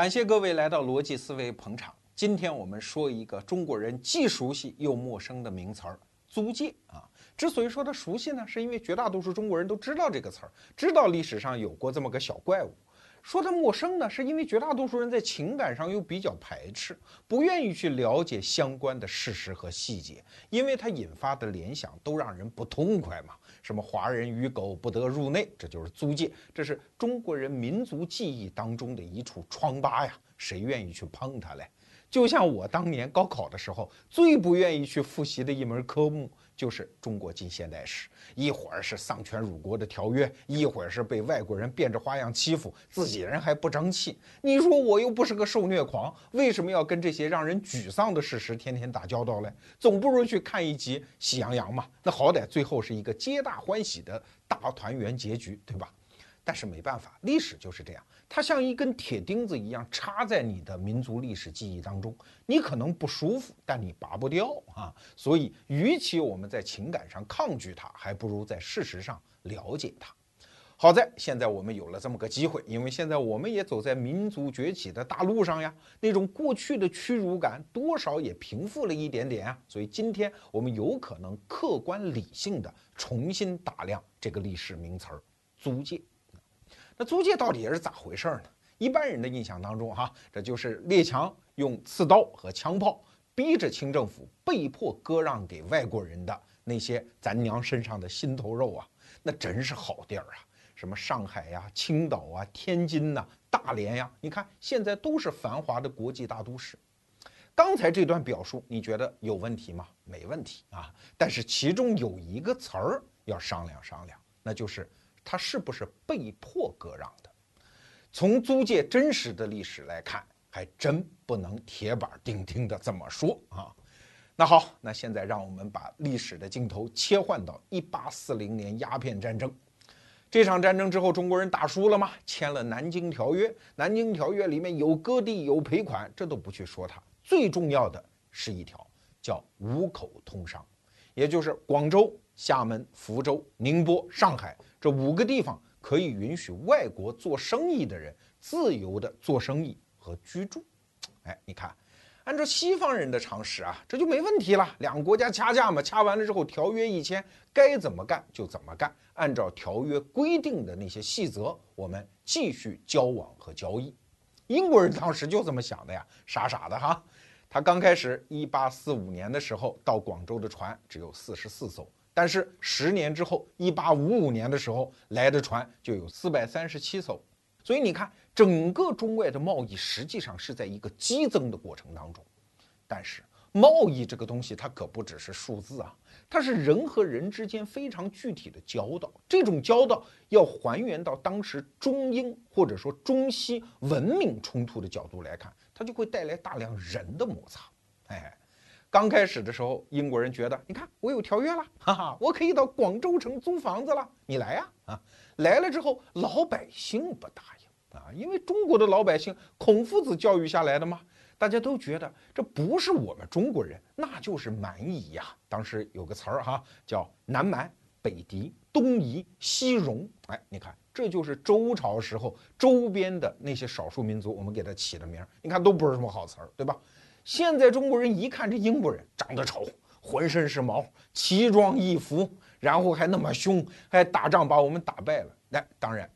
感谢各位来到逻辑思维捧场。今天我们说一个中国人既熟悉又陌生的名词儿——租界啊。之所以说它熟悉呢，是因为绝大多数中国人都知道这个词儿，知道历史上有过这么个小怪物。说它陌生呢，是因为绝大多数人在情感上又比较排斥，不愿意去了解相关的事实和细节，因为它引发的联想都让人不痛快嘛。什么华人与狗不得入内，这就是租界，这是中国人民族记忆当中的一处疮疤呀，谁愿意去碰它嘞？就像我当年高考的时候，最不愿意去复习的一门科目。就是中国近现代史，一会儿是丧权辱国的条约，一会儿是被外国人变着花样欺负，自己人还不争气。你说我又不是个受虐狂，为什么要跟这些让人沮丧的事实天天打交道嘞？总不如去看一集《喜羊羊》嘛，那好歹最后是一个皆大欢喜的大团圆结局，对吧？但是没办法，历史就是这样，它像一根铁钉子一样插在你的民族历史记忆当中，你可能不舒服，但你拔不掉啊。所以，与其我们在情感上抗拒它，还不如在事实上了解它。好在现在我们有了这么个机会，因为现在我们也走在民族崛起的大路上呀，那种过去的屈辱感多少也平复了一点点啊。所以今天我们有可能客观理性的重新打量这个历史名词儿——租界。那租界到底是咋回事呢？一般人的印象当中，哈，这就是列强用刺刀和枪炮逼着清政府被迫割让给外国人的那些咱娘身上的心头肉啊，那真是好地儿啊！什么上海呀、青岛啊、天津呐、大连呀，你看现在都是繁华的国际大都市。刚才这段表述，你觉得有问题吗？没问题啊，但是其中有一个词儿要商量商量，那就是。他是不是被迫割让的？从租界真实的历史来看，还真不能铁板钉钉的这么说啊。那好，那现在让我们把历史的镜头切换到一八四零年鸦片战争。这场战争之后，中国人打输了吗？签了《南京条约》，《南京条约》里面有割地有赔款，这都不去说它。最重要的是一条，叫五口通商，也就是广州。厦门、福州、宁波、上海这五个地方可以允许外国做生意的人自由的做生意和居住。哎，你看，按照西方人的常识啊，这就没问题了。两个国家掐架嘛，掐完了之后，条约一签，该怎么干就怎么干，按照条约规定的那些细则，我们继续交往和交易。英国人当时就这么想的呀，傻傻的哈。他刚开始，一八四五年的时候，到广州的船只有四十四艘。但是十年之后，一八五五年的时候来的船就有四百三十七艘，所以你看，整个中外的贸易实际上是在一个激增的过程当中。但是贸易这个东西，它可不只是数字啊，它是人和人之间非常具体的交道。这种交道要还原到当时中英或者说中西文明冲突的角度来看，它就会带来大量人的摩擦。哎。刚开始的时候，英国人觉得，你看我有条约了，哈哈，我可以到广州城租房子了，你来呀，啊，来了之后，老百姓不答应啊，因为中国的老百姓孔夫子教育下来的嘛，大家都觉得这不是我们中国人，那就是蛮夷呀。当时有个词儿哈，叫南蛮、北狄、东夷、西戎，哎，你看，这就是周朝时候周边的那些少数民族，我们给他起的名儿，你看都不是什么好词儿，对吧？现在中国人一看这英国人长得丑，浑身是毛，奇装异服，然后还那么凶，还打仗把我们打败了。那当然，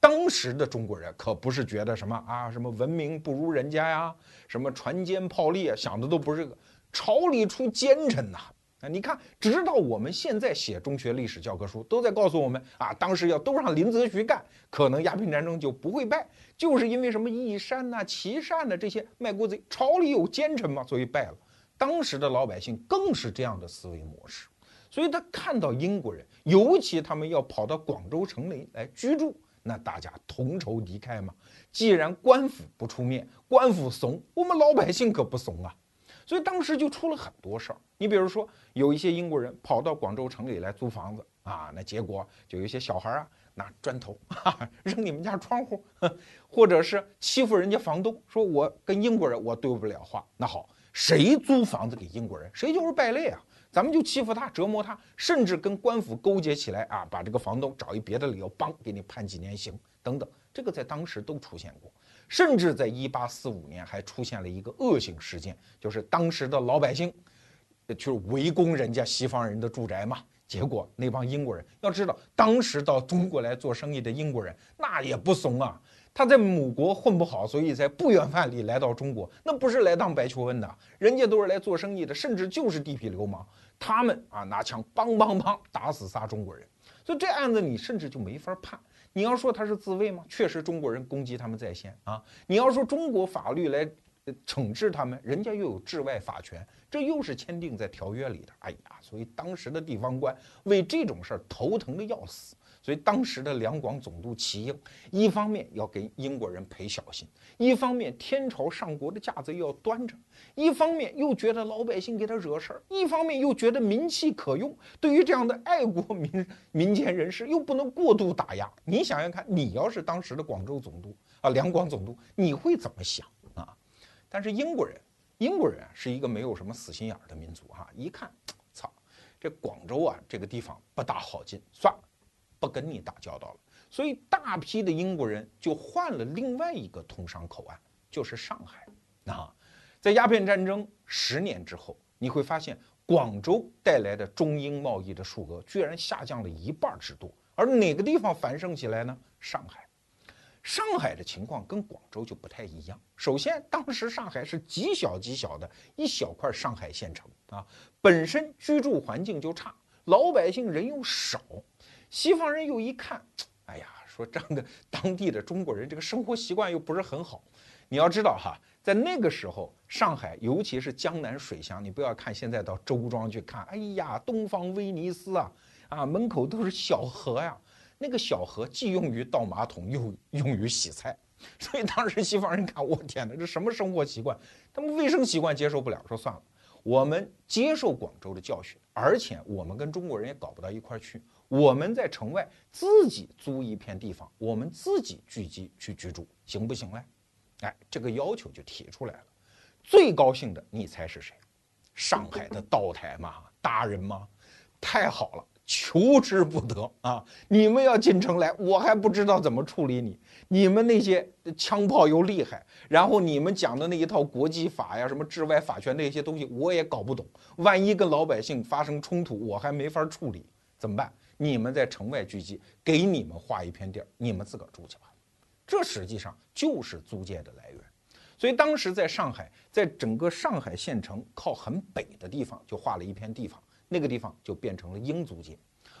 当时的中国人可不是觉得什么啊，什么文明不如人家呀，什么船坚炮利啊，想的都不是这个，朝里出奸臣呐。啊，你看，直到我们现在写中学历史教科书，都在告诉我们啊，当时要都让林则徐干，可能鸦片战争就不会败，就是因为什么义善呐、齐善呐这些卖国贼，朝里有奸臣嘛，所以败了。当时的老百姓更是这样的思维模式，所以他看到英国人，尤其他们要跑到广州城里来居住，那大家同仇敌忾嘛。既然官府不出面，官府怂，我们老百姓可不怂啊。所以当时就出了很多事儿。你比如说，有一些英国人跑到广州城里来租房子啊，那结果就有一些小孩啊拿砖头扔你们家窗户，或者是欺负人家房东，说我跟英国人我对不了话。那好，谁租房子给英国人，谁就是败类啊！咱们就欺负他，折磨他，甚至跟官府勾结起来啊，把这个房东找一别的理由，帮给你判几年刑等等。这个在当时都出现过。甚至在一八四五年还出现了一个恶性事件，就是当时的老百姓去围攻人家西方人的住宅嘛。结果那帮英国人要知道，当时到中国来做生意的英国人那也不怂啊。他在母国混不好，所以才不远万里来到中国，那不是来当白求恩的，人家都是来做生意的，甚至就是地痞流氓。他们啊拿枪梆梆梆打死仨中国人，所以这案子你甚至就没法判。你要说他是自卫吗？确实中国人攻击他们在先啊。你要说中国法律来惩治他们，人家又有治外法权。这又是签订在条约里的，哎呀，所以当时的地方官为这种事儿头疼的要死。所以当时的两广总督齐英，一方面要给英国人赔小心，一方面天朝上国的架子又要端着，一方面又觉得老百姓给他惹事儿，一方面又觉得民气可用。对于这样的爱国民民间人士，又不能过度打压。你想想看，你要是当时的广州总督啊，两广总督，你会怎么想？但是英国人。英国人是一个没有什么死心眼儿的民族哈，一看，操，这广州啊这个地方不大好进，算了，不跟你打交道了。所以大批的英国人就换了另外一个通商口岸，就是上海。啊，在鸦片战争十年之后，你会发现广州带来的中英贸易的数额居然下降了一半之多，而哪个地方繁盛起来呢？上海。上海的情况跟广州就不太一样。首先，当时上海是极小极小的一小块上海县城啊，本身居住环境就差，老百姓人又少。西方人又一看，哎呀，说这样的当地的中国人这个生活习惯又不是很好。你要知道哈，在那个时候，上海尤其是江南水乡，你不要看现在到周庄去看，哎呀，东方威尼斯啊，啊，门口都是小河呀。那个小河既用于倒马桶，又用于洗菜，所以当时西方人看，我天哪，这什么生活习惯？他们卫生习惯接受不了，说算了，我们接受广州的教训，而且我们跟中国人也搞不到一块去，我们在城外自己租一片地方，我们自己聚集去居住，行不行嘞？哎，这个要求就提出来了。最高兴的，你猜是谁？上海的 道台嘛，大人嘛？太好了。求之不得啊！你们要进城来，我还不知道怎么处理你。你们那些枪炮又厉害，然后你们讲的那一套国际法呀、什么治外法权那些东西，我也搞不懂。万一跟老百姓发生冲突，我还没法处理，怎么办？你们在城外聚集，给你们划一片地儿，你们自个儿住去吧。这实际上就是租界的来源。所以当时在上海，在整个上海县城靠很北的地方，就划了一片地方。那个地方就变成了英租界，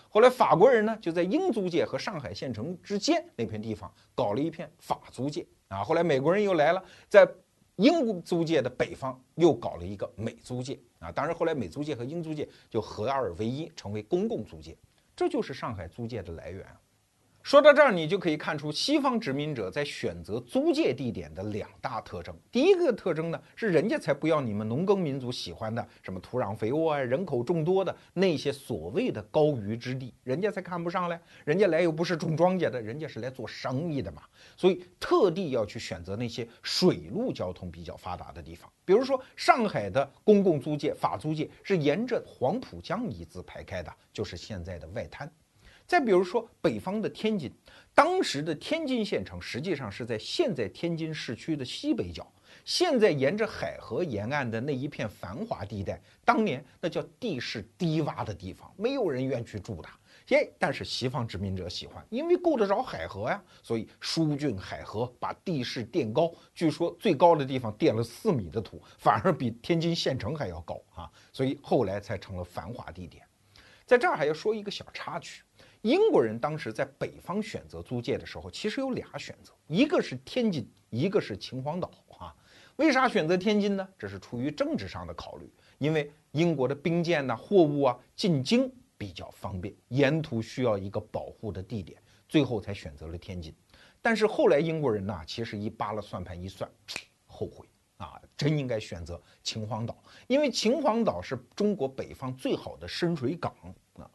后来法国人呢就在英租界和上海县城之间那片地方搞了一片法租界。啊，后来美国人又来了，在英租界的北方又搞了一个美租界。啊，当然后来美租界和英租界就合二为一，成为公共租界，这就是上海租界的来源。说到这儿，你就可以看出西方殖民者在选择租界地点的两大特征。第一个特征呢，是人家才不要你们农耕民族喜欢的什么土壤肥沃啊、人口众多的那些所谓的高余之地，人家才看不上嘞。人家来又不是种庄稼的，人家是来做生意的嘛。所以特地要去选择那些水陆交通比较发达的地方。比如说上海的公共租界、法租界是沿着黄浦江一字排开的，就是现在的外滩。再比如说北方的天津，当时的天津县城实际上是在现在天津市区的西北角，现在沿着海河沿岸的那一片繁华地带，当年那叫地势低洼的地方，没有人愿去住的。耶，但是西方殖民者喜欢，因为够得着海河呀，所以疏浚海河，把地势垫高，据说最高的地方垫了四米的土，反而比天津县城还要高啊，所以后来才成了繁华地点。在这儿还要说一个小插曲。英国人当时在北方选择租界的时候，其实有俩选择，一个是天津，一个是秦皇岛啊。为啥选择天津呢？这是出于政治上的考虑，因为英国的兵舰呐、货物啊进京比较方便，沿途需要一个保护的地点，最后才选择了天津。但是后来英国人呐，其实一扒拉算盘一算，后悔啊，真应该选择秦皇岛，因为秦皇岛是中国北方最好的深水港啊。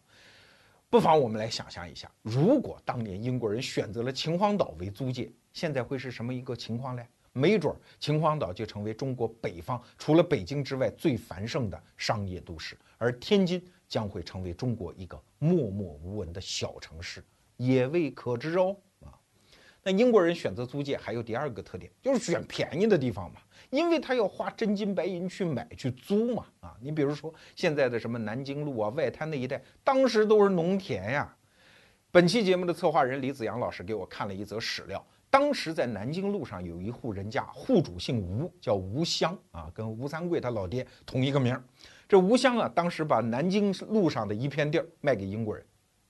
不妨我们来想象一下，如果当年英国人选择了秦皇岛为租界，现在会是什么一个情况呢？没准秦皇岛就成为中国北方除了北京之外最繁盛的商业都市，而天津将会成为中国一个默默无闻的小城市，也未可知哦。啊，那英国人选择租界还有第二个特点，就是选便宜的地方嘛，因为他要花真金白银去买去租嘛。啊，你比如说现在的什么南京路啊、外滩那一带，当时都是农田呀。本期节目的策划人李子阳老师给我看了一则史料，当时在南京路上有一户人家，户主姓吴，叫吴襄啊，跟吴三桂他老爹同一个名。这吴襄啊，当时把南京路上的一片地儿卖给英国人，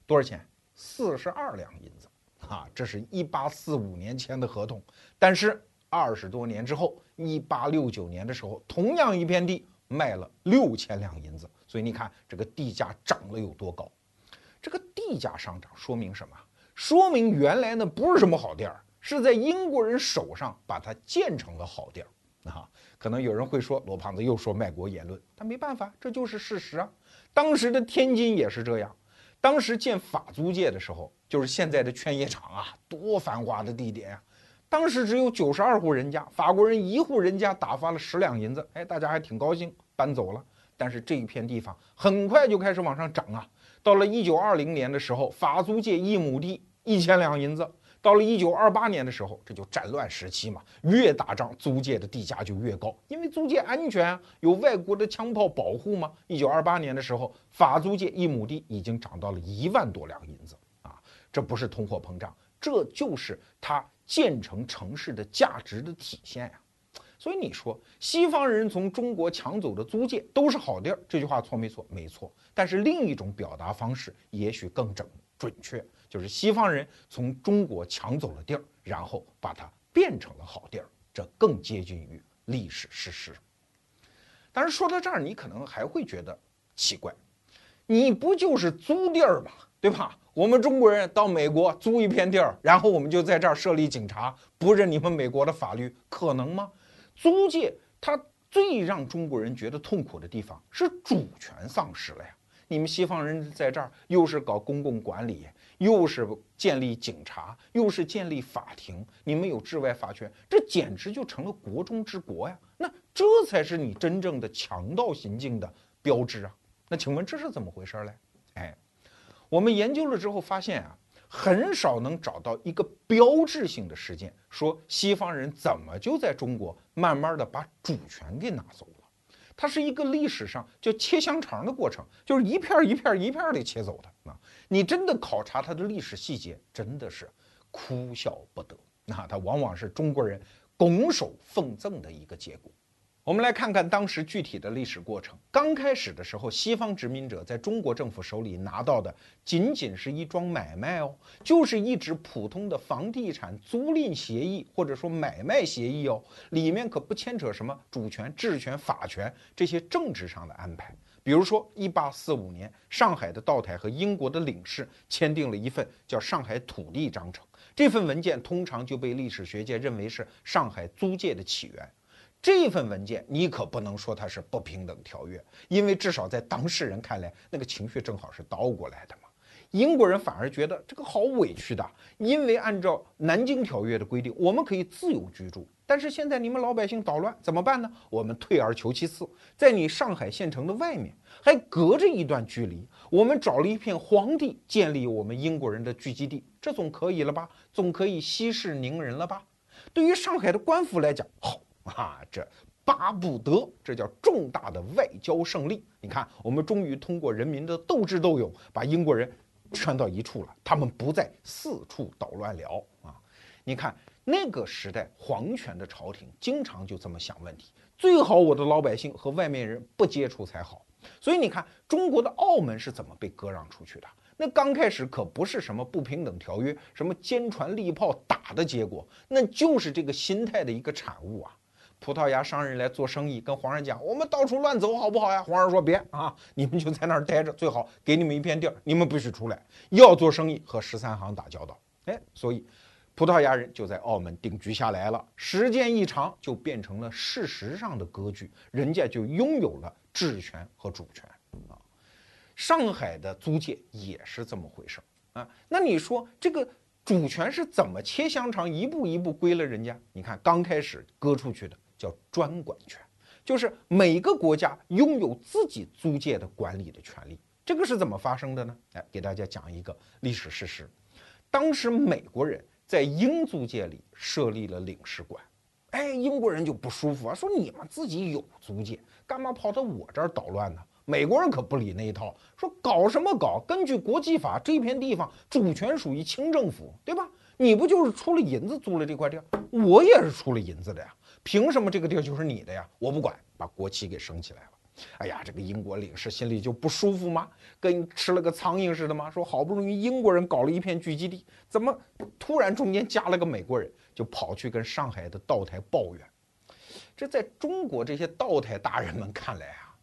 多少钱？四十二两银子啊！这是一八四五年签的合同。但是二十多年之后，一八六九年的时候，同样一片地卖了六千两银子。所以你看这个地价涨了有多高？这个地价上涨说明什么？说明原来呢不是什么好地儿，是在英国人手上把它建成了好地儿。啊，可能有人会说罗胖子又说卖国言论，但没办法，这就是事实啊。当时的天津也是这样，当时建法租界的时候，就是现在的劝业场啊，多繁华的地点啊。当时只有九十二户人家，法国人一户人家打发了十两银子，哎，大家还挺高兴，搬走了。但是这一片地方很快就开始往上涨啊。到了一九二零年的时候，法租界一亩地一千两银子。到了一九二八年的时候，这就战乱时期嘛，越打仗租界的地价就越高，因为租界安全啊，有外国的枪炮保护嘛。一九二八年的时候，法租界一亩地已经涨到了一万多两银子啊，这不是通货膨胀，这就是它建成城市的价值的体现呀。所以你说西方人从中国抢走的租界都是好地儿，这句话错没错？没错。但是另一种表达方式也许更整准确。就是西方人从中国抢走了地儿，然后把它变成了好地儿，这更接近于历史事实。但是说到这儿，你可能还会觉得奇怪，你不就是租地儿吗？对吧？我们中国人到美国租一片地儿，然后我们就在这儿设立警察，不认你们美国的法律，可能吗？租界它最让中国人觉得痛苦的地方是主权丧失了呀。你们西方人在这儿又是搞公共管理。又是建立警察，又是建立法庭，你们有治外法权，这简直就成了国中之国呀！那这才是你真正的强盗行径的标志啊！那请问这是怎么回事嘞？我们研究了之后发现啊，很少能找到一个标志性的事件，说西方人怎么就在中国慢慢的把主权给拿走了。它是一个历史上叫切香肠的过程，就是一片一片一片的切走的啊。你真的考察它的历史细节，真的是哭笑不得。那它往往是中国人拱手奉赠的一个结果。我们来看看当时具体的历史过程。刚开始的时候，西方殖民者在中国政府手里拿到的仅仅是一桩买卖哦，就是一纸普通的房地产租赁协议或者说买卖协议哦，里面可不牵扯什么主权、治权、法权这些政治上的安排。比如说，一八四五年，上海的道台和英国的领事签订了一份叫《上海土地章程》，这份文件通常就被历史学界认为是上海租界的起源。这份文件，你可不能说它是不平等条约，因为至少在当事人看来，那个情绪正好是倒过来的嘛。英国人反而觉得这个好委屈的，因为按照南京条约的规定，我们可以自由居住，但是现在你们老百姓捣乱，怎么办呢？我们退而求其次，在你上海县城的外面，还隔着一段距离，我们找了一片荒地，建立我们英国人的聚集地，这总可以了吧？总可以息事宁人了吧？对于上海的官府来讲，好。啊，这巴不得，这叫重大的外交胜利。你看，我们终于通过人民的斗智斗勇，把英国人圈到一处了，他们不再四处捣乱了啊！你看那个时代，皇权的朝廷经常就这么想问题：最好我的老百姓和外面人不接触才好。所以你看，中国的澳门是怎么被割让出去的？那刚开始可不是什么不平等条约，什么坚船利炮打的结果，那就是这个心态的一个产物啊！葡萄牙商人来做生意，跟皇上讲：“我们到处乱走好不好呀？”皇上说：“别啊，你们就在那儿待着，最好给你们一片地儿，你们不许出来。要做生意，和十三行打交道。”哎，所以葡萄牙人就在澳门定居下来了。时间一长，就变成了事实上的割据，人家就拥有了治权和主权啊。上海的租界也是这么回事啊。那你说这个？主权是怎么切香肠，一步一步归了人家？你看，刚开始割出去的叫专管权，就是每个国家拥有自己租界的管理的权利。这个是怎么发生的呢？来给大家讲一个历史事实：当时美国人在英租界里设立了领事馆。哎，英国人就不舒服啊，说你们自己有租界，干嘛跑到我这儿捣乱呢？美国人可不理那一套，说搞什么搞？根据国际法，这片地方主权属于清政府，对吧？你不就是出了银子租了这块地？我也是出了银子的呀，凭什么这个地儿就是你的呀？我不管，把国旗给升起来了。哎呀，这个英国领事心里就不舒服吗？跟吃了个苍蝇似的吗？说好不容易英国人搞了一片聚集地，怎么突然中间加了个美国人，就跑去跟上海的道台抱怨？这在中国这些道台大人们看来啊。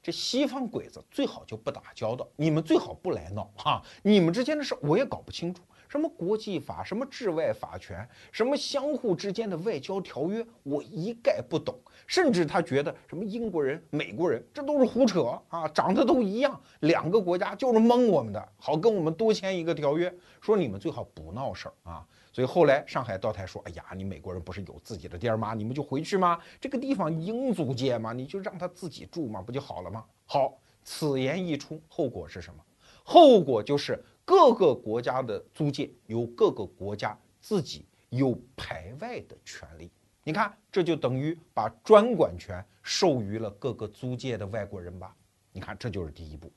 这西方鬼子最好就不打交道，你们最好不来闹哈。你们之间的事我也搞不清楚，什么国际法，什么治外法权，什么相互之间的外交条约，我一概不懂。甚至他觉得什么英国人、美国人，这都是胡扯啊，长得都一样，两个国家就是蒙我们的，好跟我们多签一个条约，说你们最好不闹事儿啊。所以后来上海道台说：“哎呀，你美国人不是有自己的地儿吗？你们就回去吗？这个地方英租界嘛，你就让他自己住嘛，不就好了吗？”好，此言一出，后果是什么？后果就是各个国家的租界由各个国家自己有排外的权利。你看，这就等于把专管权授予了各个租界的外国人吧？你看，这就是第一步。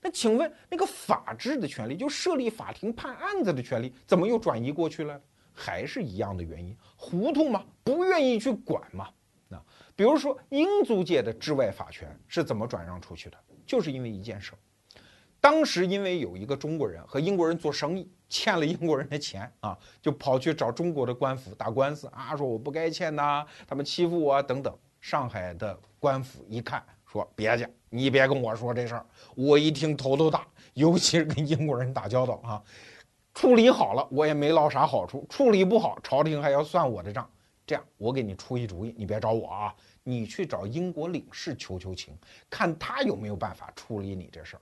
那请问，那个法治的权利，就设立法庭判案子的权利，怎么又转移过去了？还是一样的原因，糊涂吗？不愿意去管吗？啊比如说英租界的治外法权是怎么转让出去的？就是因为一件事儿，当时因为有一个中国人和英国人做生意，欠了英国人的钱啊，就跑去找中国的官府打官司啊，说我不该欠呐，他们欺负我等等。上海的官府一看。说别介，你别跟我说这事儿，我一听头都大，尤其是跟英国人打交道啊。处理好了，我也没捞啥好处；处理不好，朝廷还要算我的账。这样，我给你出一主意，你别找我啊，你去找英国领事求求情，看他有没有办法处理你这事儿。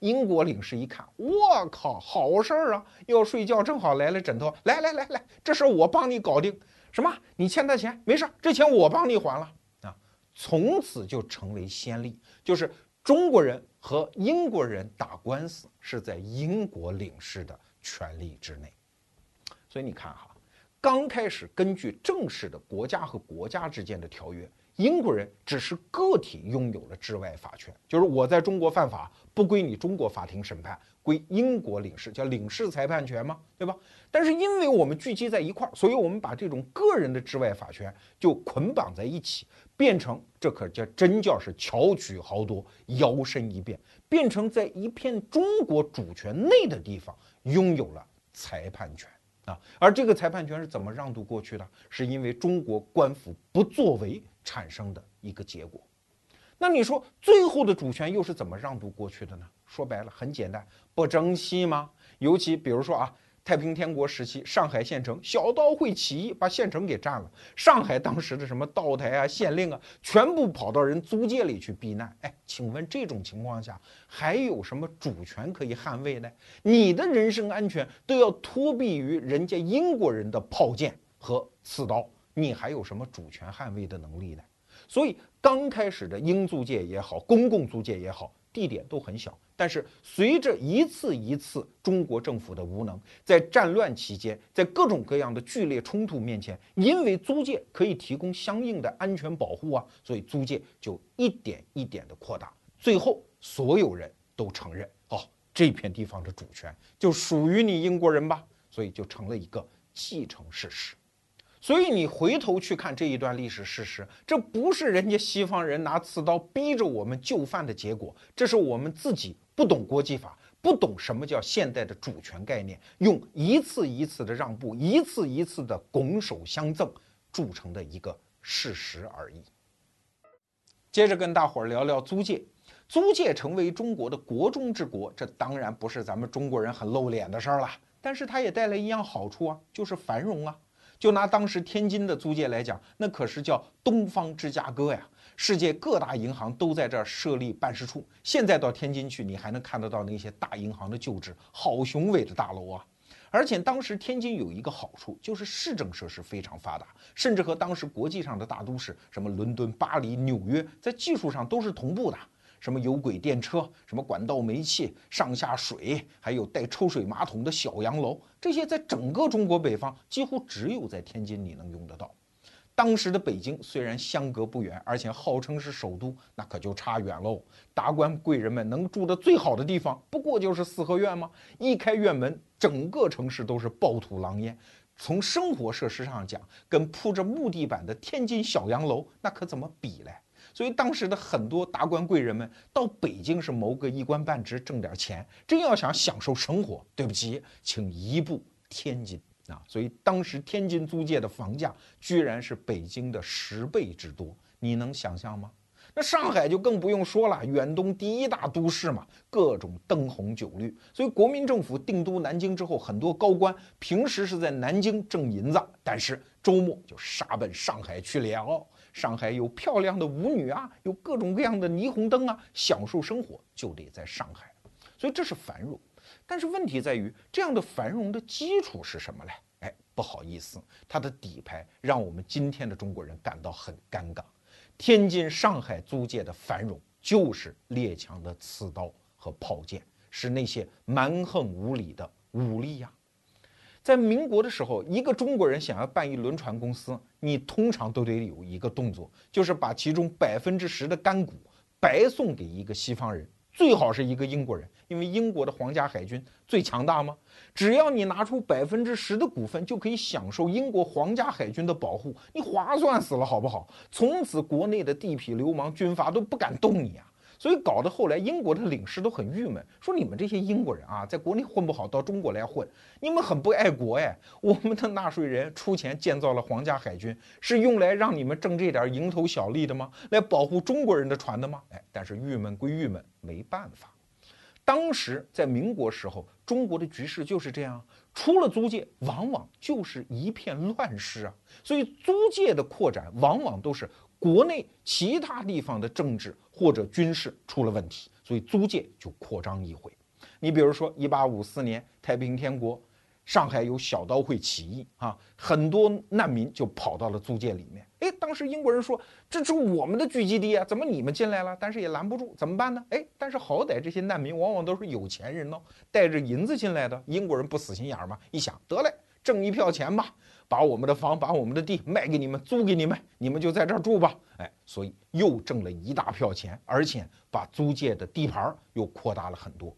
英国领事一看，我靠，好事儿啊！要睡觉正好来了枕头，来来来来，这事我帮你搞定。什么？你欠他钱？没事，这钱我帮你还了啊。从此就成为先例，就是中国人和英国人打官司是在英国领事的权利之内。所以你看哈，刚开始根据正式的国家和国家之间的条约，英国人只是个体拥有了治外法权，就是我在中国犯法不归你中国法庭审判。归英国领事叫领事裁判权吗？对吧？但是因为我们聚集在一块儿，所以我们把这种个人的治外法权就捆绑在一起，变成这可叫真叫是巧取豪夺，摇身一变，变成在一片中国主权内的地方拥有了裁判权啊！而这个裁判权是怎么让渡过去的？是因为中国官府不作为产生的一个结果。那你说最后的主权又是怎么让渡过去的呢？说白了很简单，不争气吗？尤其比如说啊，太平天国时期，上海县城小刀会起义，把县城给占了。上海当时的什么道台啊、县令啊，全部跑到人租界里去避难。哎，请问这种情况下还有什么主权可以捍卫呢？你的人身安全都要托庇于人家英国人的炮舰和刺刀，你还有什么主权捍卫的能力呢？所以刚开始的英租界也好，公共租界也好。地点都很小，但是随着一次一次中国政府的无能，在战乱期间，在各种各样的剧烈冲突面前，因为租界可以提供相应的安全保护啊，所以租界就一点一点的扩大，最后所有人都承认，哦，这片地方的主权就属于你英国人吧，所以就成了一个继承事实。所以你回头去看这一段历史事实，这不是人家西方人拿刺刀逼着我们就范的结果，这是我们自己不懂国际法，不懂什么叫现代的主权概念，用一次一次的让步，一次一次的拱手相赠铸成的一个事实而已。接着跟大伙儿聊聊租界，租界成为中国的国中之国，这当然不是咱们中国人很露脸的事儿了，但是它也带来一样好处啊，就是繁荣啊。就拿当时天津的租界来讲，那可是叫东方芝加哥呀！世界各大银行都在这儿设立办事处。现在到天津去，你还能看得到那些大银行的旧址，好雄伟的大楼啊！而且当时天津有一个好处，就是市政设施非常发达，甚至和当时国际上的大都市，什么伦敦、巴黎、纽约，在技术上都是同步的。什么有轨电车、什么管道煤气、上下水，还有带抽水马桶的小洋楼，这些在整个中国北方几乎只有在天津你能用得到。当时的北京虽然相隔不远，而且号称是首都，那可就差远喽。达官贵人们能住的最好的地方，不过就是四合院吗？一开院门，整个城市都是暴土狼烟。从生活设施上讲，跟铺着木地板的天津小洋楼，那可怎么比嘞？所以当时的很多达官贵人们到北京是谋个一官半职，挣点钱。真要想享受生活，对不起，请移步天津。啊，所以当时天津租界的房价居然是北京的十倍之多，你能想象吗？那上海就更不用说了，远东第一大都市嘛，各种灯红酒绿。所以国民政府定都南京之后，很多高官平时是在南京挣银子，但是周末就杀奔上海去了。上海有漂亮的舞女啊，有各种各样的霓虹灯啊，享受生活就得在上海。所以这是繁荣。但是问题在于，这样的繁荣的基础是什么嘞？哎，不好意思，它的底牌让我们今天的中国人感到很尴尬。天津、上海租界的繁荣，就是列强的刺刀和炮舰，是那些蛮横无理的武力呀。在民国的时候，一个中国人想要办一轮船公司，你通常都得有一个动作，就是把其中百分之十的干股白送给一个西方人。最好是一个英国人，因为英国的皇家海军最强大吗？只要你拿出百分之十的股份，就可以享受英国皇家海军的保护，你划算死了，好不好？从此国内的地痞流氓军阀都不敢动你啊！所以搞得后来英国的领事都很郁闷，说你们这些英国人啊，在国内混不好，到中国来混，你们很不爱国哎！我们的纳税人出钱建造了皇家海军，是用来让你们挣这点蝇头小利的吗？来保护中国人的船的吗？哎，但是郁闷归郁闷，没办法。当时在民国时候，中国的局势就是这样，出了租界，往往就是一片乱世啊。所以租界的扩展，往往都是。国内其他地方的政治或者军事出了问题，所以租界就扩张一回。你比如说，一八五四年太平天国，上海有小刀会起义啊，很多难民就跑到了租界里面。哎，当时英国人说这是我们的聚集地啊，怎么你们进来了？但是也拦不住，怎么办呢？哎，但是好歹这些难民往往都是有钱人哦，带着银子进来的。英国人不死心眼儿吗？一想得嘞，挣一票钱吧。把我们的房，把我们的地卖给你们，租给你们，你们就在这儿住吧。哎，所以又挣了一大票钱，而且把租界的地盘又扩大了很多。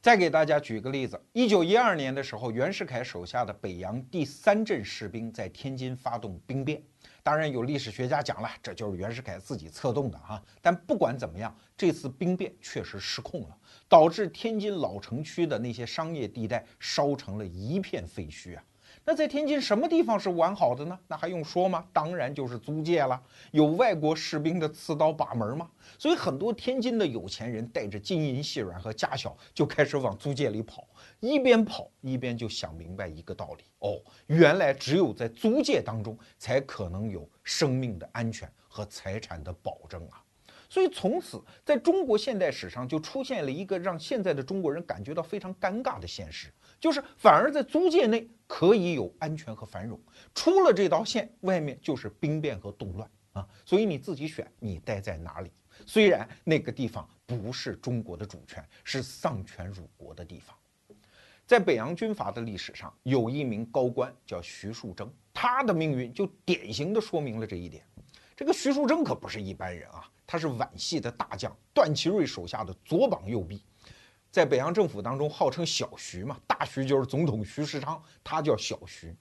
再给大家举个例子，一九一二年的时候，袁世凯手下的北洋第三镇士兵在天津发动兵变。当然，有历史学家讲了，这就是袁世凯自己策动的哈。但不管怎么样，这次兵变确实失控了，导致天津老城区的那些商业地带烧成了一片废墟啊。那在天津什么地方是完好的呢？那还用说吗？当然就是租界了。有外国士兵的刺刀把门吗？所以很多天津的有钱人带着金银细软和家小就开始往租界里跑，一边跑一边就想明白一个道理：哦，原来只有在租界当中才可能有生命的安全和财产的保证啊！所以从此在中国现代史上就出现了一个让现在的中国人感觉到非常尴尬的现实。就是反而在租界内可以有安全和繁荣，出了这道线，外面就是兵变和动乱啊！所以你自己选，你待在哪里？虽然那个地方不是中国的主权，是丧权辱国的地方。在北洋军阀的历史上，有一名高官叫徐树铮，他的命运就典型的说明了这一点。这个徐树铮可不是一般人啊，他是皖系的大将段祺瑞手下的左膀右臂。在北洋政府当中，号称小徐嘛，大徐就是总统徐世昌，他叫小徐。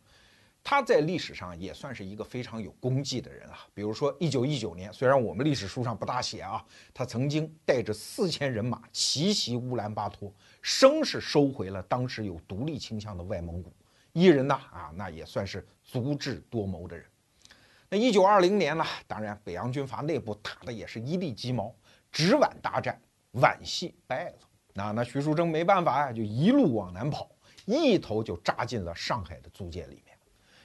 他在历史上也算是一个非常有功绩的人啊。比如说，一九一九年，虽然我们历史书上不大写啊，他曾经带着四千人马奇袭乌兰巴托，生是收回了当时有独立倾向的外蒙古。一人呢啊，那也算是足智多谋的人。那一九二零年呢，当然北洋军阀内部打的也是一地鸡毛，直皖大战，皖系败了。那那徐树铮没办法呀，就一路往南跑，一头就扎进了上海的租界里。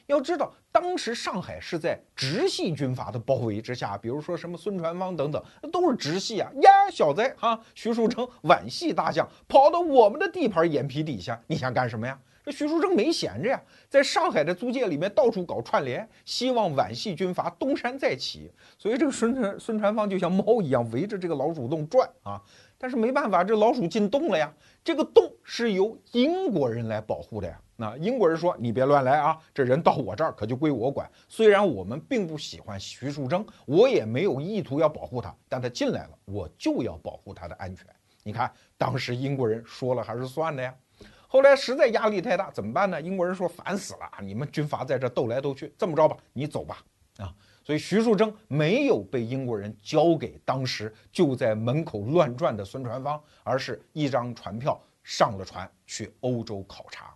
要知道，当时上海是在直系军阀的包围之下，比如说什么孙传芳等等，那都是直系啊。呀，小子哈，徐树铮皖系大将跑到我们的地盘眼皮底下，你想干什么呀？这徐树铮没闲着呀，在上海的租界里面到处搞串联，希望皖系军阀东山再起。所以这个孙传孙传芳就像猫一样围着这个老鼠洞转啊。但是没办法，这老鼠进洞了呀。这个洞是由英国人来保护的呀。那英国人说：“你别乱来啊，这人到我这儿可就归我管。虽然我们并不喜欢徐树铮，我也没有意图要保护他，但他进来了，我就要保护他的安全。你看，当时英国人说了还是算的呀。后来实在压力太大，怎么办呢？英国人说：烦死了，你们军阀在这斗来斗去，这么着吧，你走吧。啊。”所以徐树铮没有被英国人交给当时就在门口乱转的孙传芳，而是一张船票上了船去欧洲考察。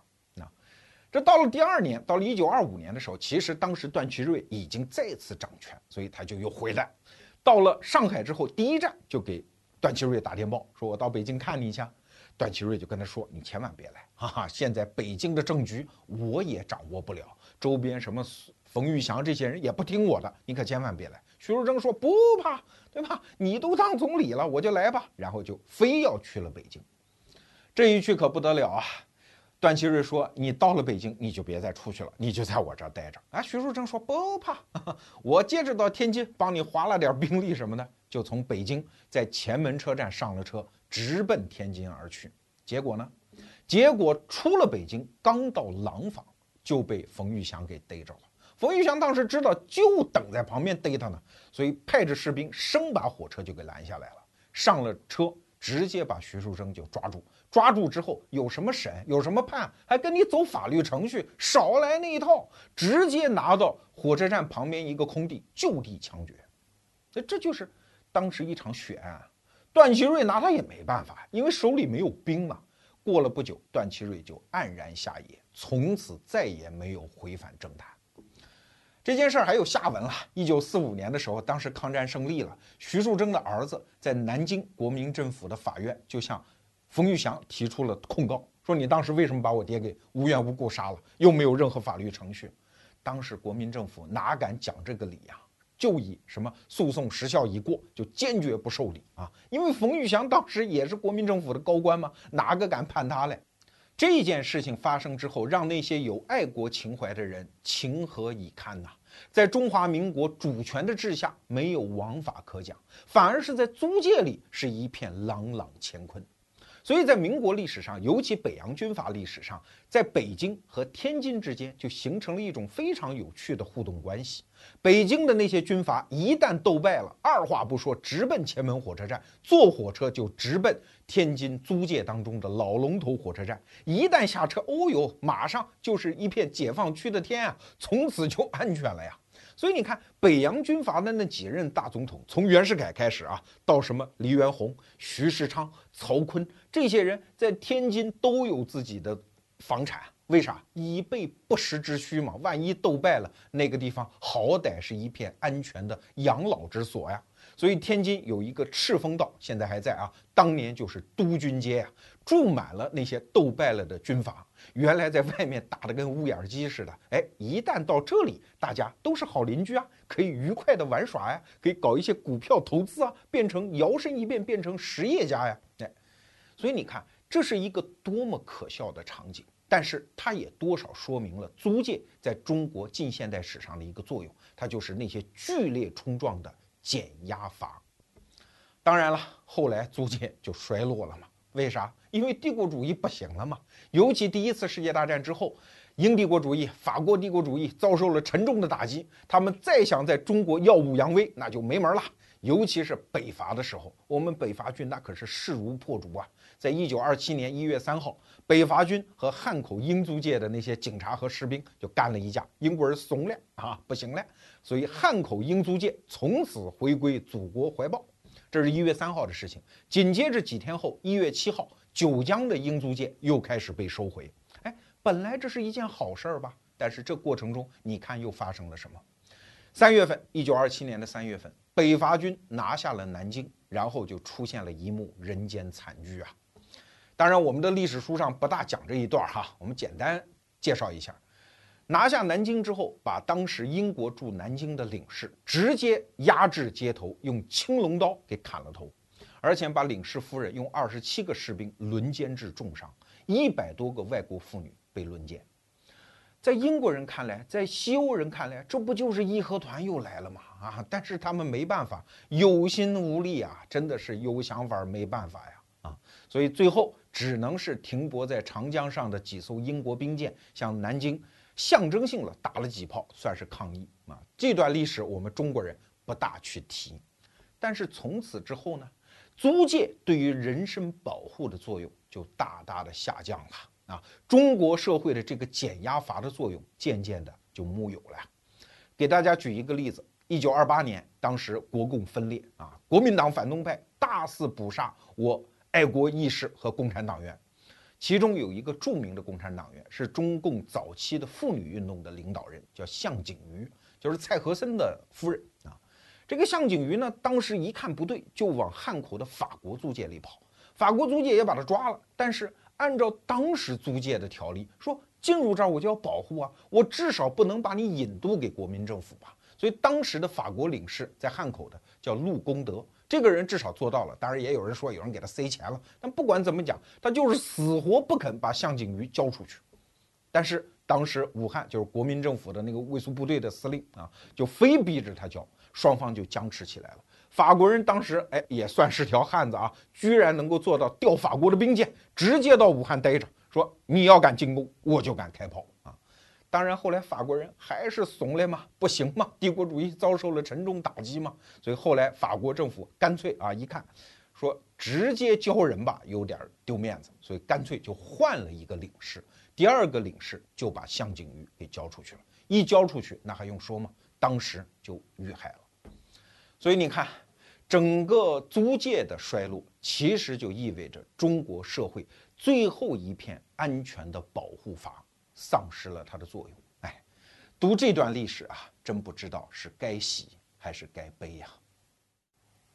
那这到了第二年，到了一九二五年的时候，其实当时段祺瑞已经再次掌权，所以他就又回来。到了上海之后，第一站就给段祺瑞打电报，说我到北京看你一下。段祺瑞就跟他说：“你千万别来，哈哈，现在北京的政局我也掌握不了，周边什么。”冯玉祥这些人也不听我的，你可千万别来。徐树铮说不怕，对吧？你都当总理了，我就来吧。然后就非要去了北京，这一去可不得了啊！段祺瑞说：“你到了北京，你就别再出去了，你就在我这儿待着。”啊，徐树铮说不怕，我接着到天津帮你划了点兵力什么的，就从北京在前门车站上了车，直奔天津而去。结果呢？结果出了北京，刚到廊坊就被冯玉祥给逮着了。冯玉祥当时知道，就等在旁边逮他呢，所以派着士兵生把火车就给拦下来了。上了车，直接把徐树铮就抓住。抓住之后，有什么审，有什么判，还跟你走法律程序，少来那一套，直接拿到火车站旁边一个空地就地枪决。那这就是当时一场血案。段祺瑞拿他也没办法，因为手里没有兵嘛。过了不久，段祺瑞就黯然下野，从此再也没有回返政坛。这件事儿还有下文了。一九四五年的时候，当时抗战胜利了，徐树铮的儿子在南京国民政府的法院就向冯玉祥提出了控告，说你当时为什么把我爹给无缘无故杀了，又没有任何法律程序。当时国民政府哪敢讲这个理呀？就以什么诉讼时效已过，就坚决不受理啊！因为冯玉祥当时也是国民政府的高官嘛，哪个敢判他嘞？这件事情发生之后，让那些有爱国情怀的人情何以堪呐？在中华民国主权的治下，没有王法可讲，反而是在租界里是一片朗朗乾坤。所以在民国历史上，尤其北洋军阀历史上，在北京和天津之间就形成了一种非常有趣的互动关系。北京的那些军阀一旦斗败了，二话不说，直奔前门火车站，坐火车就直奔天津租界当中的老龙头火车站。一旦下车，哦呦，马上就是一片解放区的天啊，从此就安全了呀。所以你看，北洋军阀的那几任大总统，从袁世凯开始啊，到什么黎元洪、徐世昌、曹锟这些人，在天津都有自己的房产。为啥？以备不时之需嘛。万一斗败了，那个地方好歹是一片安全的养老之所呀。所以天津有一个赤峰道，现在还在啊。当年就是督军街呀，住满了那些斗败了的军阀。原来在外面打得跟乌眼鸡似的，哎，一旦到这里，大家都是好邻居啊，可以愉快的玩耍呀，可以搞一些股票投资啊，变成摇身一变变成实业家呀，哎，所以你看，这是一个多么可笑的场景，但是它也多少说明了租界在中国近现代史上的一个作用，它就是那些剧烈冲撞的。减压阀，当然了，后来租界就衰落了嘛？为啥？因为帝国主义不行了嘛。尤其第一次世界大战之后，英帝国主义、法国帝国主义遭受了沉重的打击，他们再想在中国耀武扬威，那就没门了。尤其是北伐的时候，我们北伐军那可是势如破竹啊！在一九二七年一月三号，北伐军和汉口英租界的那些警察和士兵就干了一架，英国人怂了啊，不行了，所以汉口英租界从此回归祖国怀抱。这是一月三号的事情。紧接着几天后，一月七号，九江的英租界又开始被收回。哎，本来这是一件好事儿吧？但是这过程中，你看又发生了什么？三月份，一九二七年的三月份，北伐军拿下了南京，然后就出现了一幕人间惨剧啊！当然，我们的历史书上不大讲这一段哈，我们简单介绍一下：拿下南京之后，把当时英国驻南京的领事直接压制街头，用青龙刀给砍了头，而且把领事夫人用二十七个士兵轮奸致重伤，一百多个外国妇女被轮奸。在英国人看来，在西欧人看来，这不就是义和团又来了吗？啊！但是他们没办法，有心无力啊，真的是有想法没办法呀！啊，所以最后只能是停泊在长江上的几艘英国兵舰向南京象征性的打了几炮，算是抗议啊。这段历史我们中国人不大去提，但是从此之后呢，租界对于人身保护的作用就大大的下降了。啊，中国社会的这个减压阀的作用渐渐的就木有了。给大家举一个例子：一九二八年，当时国共分裂啊，国民党反动派大肆捕杀我爱国义士和共产党员，其中有一个著名的共产党员是中共早期的妇女运动的领导人，叫向景瑜，就是蔡和森的夫人啊。这个向景瑜呢，当时一看不对，就往汉口的法国租界里跑，法国租界也把他抓了，但是。按照当时租界的条例，说进入这儿我就要保护啊，我至少不能把你引渡给国民政府吧。所以当时的法国领事在汉口的叫陆公德，这个人至少做到了。当然也有人说有人给他塞钱了，但不管怎么讲，他就是死活不肯把向景瑜交出去。但是当时武汉就是国民政府的那个卫戍部队的司令啊，就非逼着他交，双方就僵持起来了。法国人当时哎也算是条汉子啊，居然能够做到调法国的兵舰直接到武汉待着，说你要敢进攻，我就敢开炮！当然后来法国人还是怂了嘛，不行嘛，帝国主义遭受了沉重打击嘛，所以后来法国政府干脆啊一看，说直接交人吧有点丢面子，所以干脆就换了一个领事，第二个领事就把向景瑜给交出去了，一交出去那还用说吗？当时就遇害了，所以你看。整个租界的衰落，其实就意味着中国社会最后一片安全的保护阀丧失了它的作用。哎，读这段历史啊，真不知道是该喜还是该悲呀。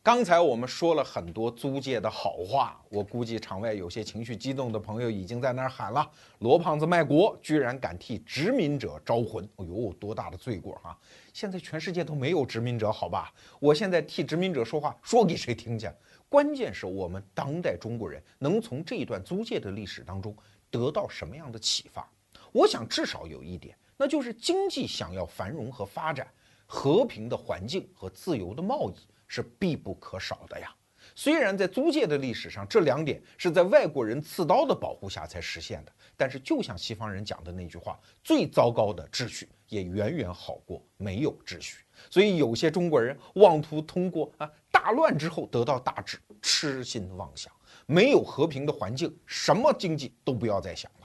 刚才我们说了很多租界的好话，我估计场外有些情绪激动的朋友已经在那儿喊了：“罗胖子卖国，居然敢替殖民者招魂！”哎呦，多大的罪过哈！现在全世界都没有殖民者，好吧？我现在替殖民者说话，说给谁听去？关键是我们当代中国人能从这一段租界的历史当中得到什么样的启发？我想至少有一点，那就是经济想要繁荣和发展，和平的环境和自由的贸易。是必不可少的呀。虽然在租界的历史上，这两点是在外国人刺刀的保护下才实现的，但是就像西方人讲的那句话，最糟糕的秩序也远远好过没有秩序。所以有些中国人妄图通过啊大乱之后得到大治，痴心妄想。没有和平的环境，什么经济都不要再想了。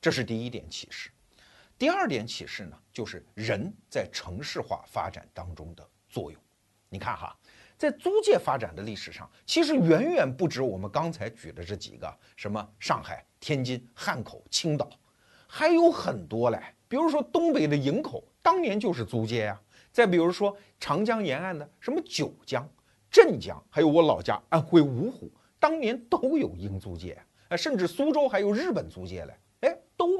这是第一点启示。第二点启示呢，就是人在城市化发展当中的作用。你看哈。在租界发展的历史上，其实远远不止我们刚才举的这几个，什么上海、天津、汉口、青岛，还有很多嘞。比如说东北的营口，当年就是租界呀。再比如说长江沿岸的什么九江、镇江，还有我老家安徽芜湖，当年都有英租界啊。甚至苏州还有日本租界嘞，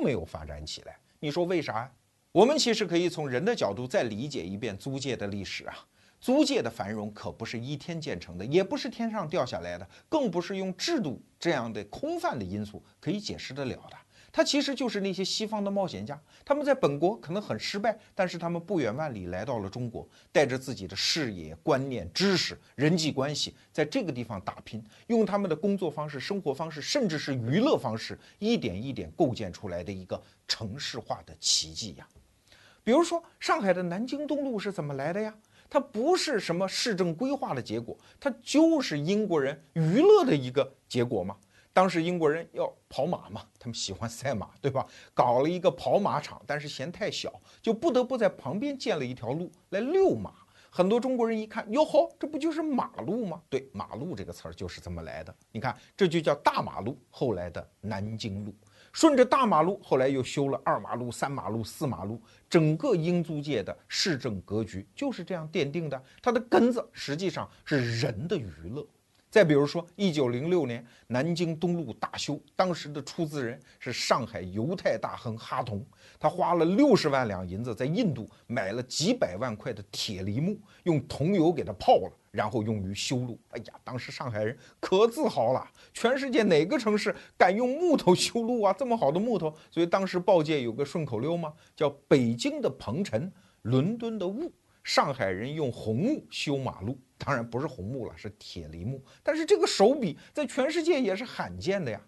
没有发展起来。你说为啥？我们其实可以从人的角度再理解一遍租界的历史啊。租界的繁荣可不是一天建成的，也不是天上掉下来的，更不是用制度这样的空泛的因素可以解释得了的。他其实就是那些西方的冒险家，他们在本国可能很失败，但是他们不远万里来到了中国，带着自己的视野、观念、知识、人际关系，在这个地方打拼，用他们的工作方式、生活方式，甚至是娱乐方式，一点一点构建出来的一个城市化的奇迹呀。比如说，上海的南京东路是怎么来的呀？它不是什么市政规划的结果，它就是英国人娱乐的一个结果吗。当时英国人要跑马嘛，他们喜欢赛马，对吧？搞了一个跑马场，但是嫌太小，就不得不在旁边建了一条路来遛马。很多中国人一看，哟吼，这不就是马路吗？对，马路这个词儿就是这么来的。你看，这就叫大马路，后来的南京路。顺着大马路，后来又修了二马路、三马路、四马路，整个英租界的市政格局就是这样奠定的。它的根子实际上是人的娱乐。再比如说，一九零六年南京东路大修，当时的出资人是上海犹太大亨哈同，他花了六十万两银子在印度买了几百万块的铁梨木，用桐油给它泡了，然后用于修路。哎呀，当时上海人可自豪了，全世界哪个城市敢用木头修路啊？这么好的木头，所以当时报界有个顺口溜嘛，叫“北京的鹏程，伦敦的雾，上海人用红木修马路”。当然不是红木了，是铁梨木。但是这个手笔在全世界也是罕见的呀。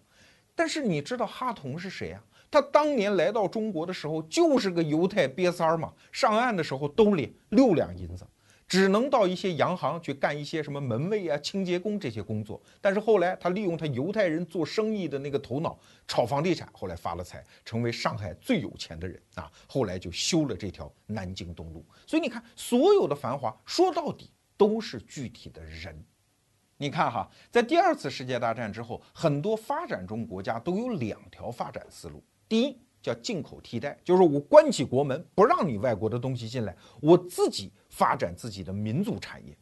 但是你知道哈同是谁呀？他当年来到中国的时候就是个犹太瘪三儿嘛。上岸的时候兜里六两银子，只能到一些洋行去干一些什么门卫啊、清洁工这些工作。但是后来他利用他犹太人做生意的那个头脑炒房地产，后来发了财，成为上海最有钱的人啊。后来就修了这条南京东路。所以你看，所有的繁华说到底。都是具体的人，你看哈，在第二次世界大战之后，很多发展中国家都有两条发展思路。第一叫进口替代，就是我关起国门，不让你外国的东西进来，我自己发展自己的民族产业。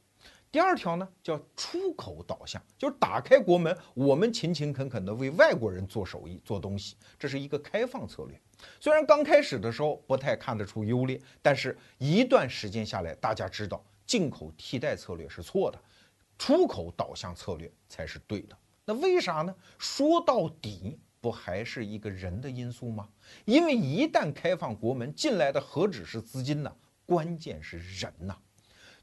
第二条呢叫出口导向，就是打开国门，我们勤勤恳恳地为外国人做手艺、做东西，这是一个开放策略。虽然刚开始的时候不太看得出优劣，但是一段时间下来，大家知道。进口替代策略是错的，出口导向策略才是对的。那为啥呢？说到底，不还是一个人的因素吗？因为一旦开放国门，进来的何止是资金呢？关键是人呐。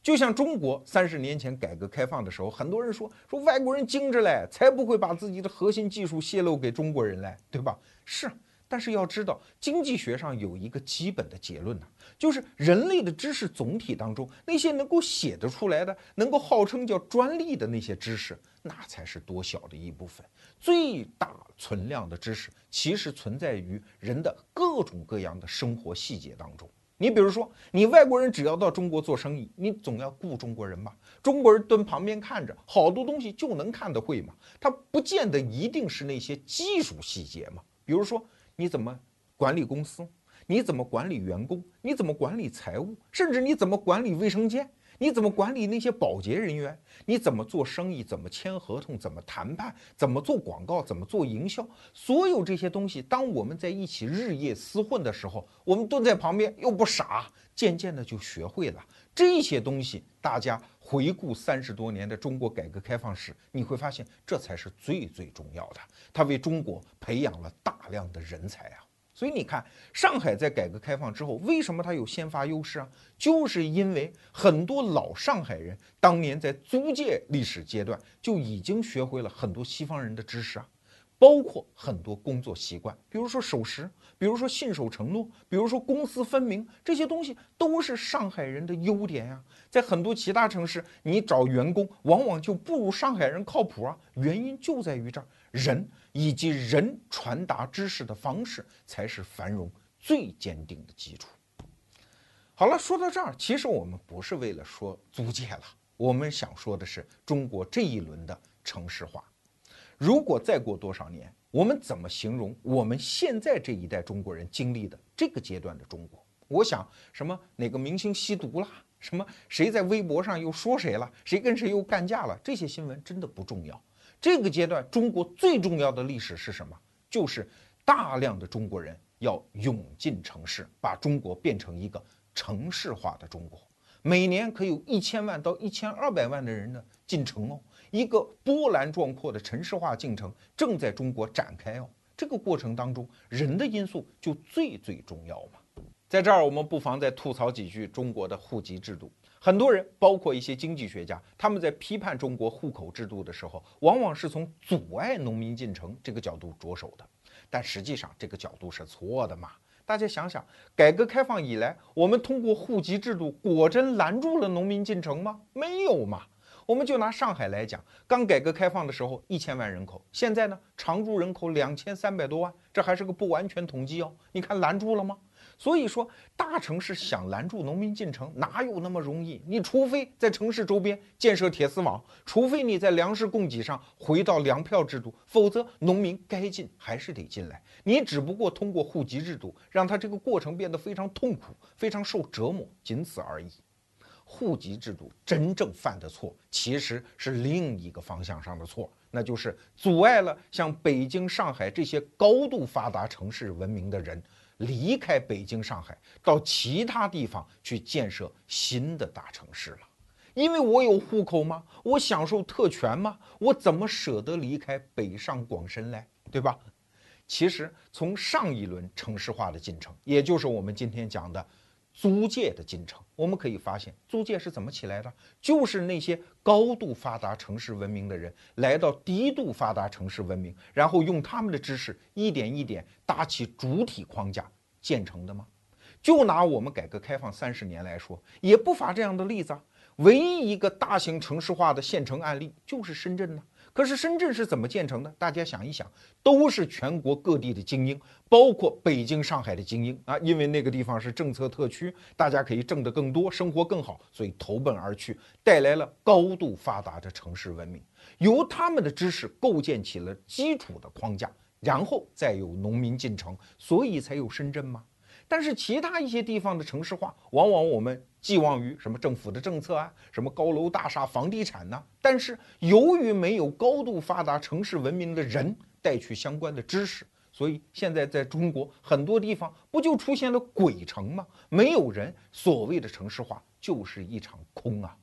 就像中国三十年前改革开放的时候，很多人说说外国人精着嘞，才不会把自己的核心技术泄露给中国人嘞，对吧？是。但是要知道，经济学上有一个基本的结论呢，就是人类的知识总体当中，那些能够写得出来的、能够号称叫专利的那些知识，那才是多小的一部分。最大存量的知识，其实存在于人的各种各样的生活细节当中。你比如说，你外国人只要到中国做生意，你总要雇中国人吧？中国人蹲旁边看着，好多东西就能看得会嘛？他不见得一定是那些技术细节嘛？比如说。你怎么管理公司？你怎么管理员工？你怎么管理财务？甚至你怎么管理卫生间？你怎么管理那些保洁人员？你怎么做生意？怎么签合同？怎么谈判？怎么做广告？怎么做营销？所有这些东西，当我们在一起日夜厮混的时候，我们蹲在旁边又不傻，渐渐的就学会了这些东西。大家回顾三十多年的中国改革开放史，你会发现这才是最最重要的。它为中国培养了大量的人才啊。所以你看，上海在改革开放之后，为什么它有先发优势啊？就是因为很多老上海人当年在租界历史阶段就已经学会了很多西方人的知识啊，包括很多工作习惯，比如说守时，比如说信守承诺，比如说公私分明，这些东西都是上海人的优点呀。在很多其他城市，你找员工往往就不如上海人靠谱啊，原因就在于这儿。人以及人传达知识的方式，才是繁荣最坚定的基础。好了，说到这儿，其实我们不是为了说租界了，我们想说的是中国这一轮的城市化。如果再过多少年，我们怎么形容我们现在这一代中国人经历的这个阶段的中国？我想，什么哪个明星吸毒了，什么谁在微博上又说谁了，谁跟谁又干架了，这些新闻真的不重要。这个阶段，中国最重要的历史是什么？就是大量的中国人要涌进城市，把中国变成一个城市化的中国。每年可有一千万到一千二百万的人呢进城哦，一个波澜壮阔的城市化进程正在中国展开哦。这个过程当中，人的因素就最最重要嘛。在这儿，我们不妨再吐槽几句中国的户籍制度。很多人，包括一些经济学家，他们在批判中国户口制度的时候，往往是从阻碍农民进城这个角度着手的。但实际上，这个角度是错的嘛？大家想想，改革开放以来，我们通过户籍制度，果真拦住了农民进城吗？没有嘛。我们就拿上海来讲，刚改革开放的时候，一千万人口，现在呢，常住人口两千三百多万，这还是个不完全统计哦。你看拦住了吗？所以说，大城市想拦住农民进城，哪有那么容易？你除非在城市周边建设铁丝网，除非你在粮食供给上回到粮票制度，否则农民该进还是得进来。你只不过通过户籍制度，让他这个过程变得非常痛苦，非常受折磨，仅此而已。户籍制度真正犯的错，其实是另一个方向上的错，那就是阻碍了像北京、上海这些高度发达城市文明的人离开北京、上海，到其他地方去建设新的大城市了。因为我有户口吗？我享受特权吗？我怎么舍得离开北上广深嘞？对吧？其实从上一轮城市化的进程，也就是我们今天讲的租界的进程，我们可以发现，租界是怎么起来的？就是那些高度发达城市文明的人来到低度发达城市文明，然后用他们的知识一点一点搭起主体框架建成的吗？就拿我们改革开放三十年来说，也不乏这样的例子啊。唯一一个大型城市化的县城案例就是深圳呢。可是深圳是怎么建成的？大家想一想，都是全国各地的精英，包括北京、上海的精英啊。因为那个地方是政策特区，大家可以挣得更多，生活更好，所以投奔而去，带来了高度发达的城市文明。由他们的知识构建起了基础的框架，然后再有农民进城，所以才有深圳吗？但是其他一些地方的城市化，往往我们寄望于什么政府的政策啊，什么高楼大厦、房地产呢？但是由于没有高度发达城市文明的人带去相关的知识，所以现在在中国很多地方不就出现了鬼城吗？没有人，所谓的城市化就是一场空啊！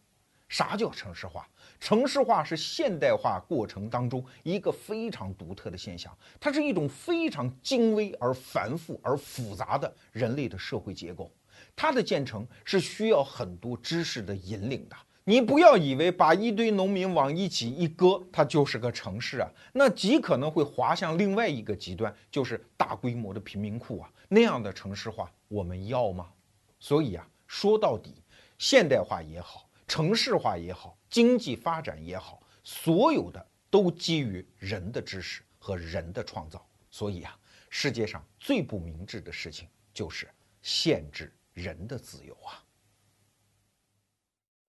啥叫城市化？城市化是现代化过程当中一个非常独特的现象，它是一种非常精微而繁复而复杂的人类的社会结构，它的建成是需要很多知识的引领的。你不要以为把一堆农民往一起一搁，它就是个城市啊，那极可能会滑向另外一个极端，就是大规模的贫民窟啊。那样的城市化我们要吗？所以啊，说到底，现代化也好。城市化也好，经济发展也好，所有的都基于人的知识和人的创造。所以啊，世界上最不明智的事情就是限制人的自由啊。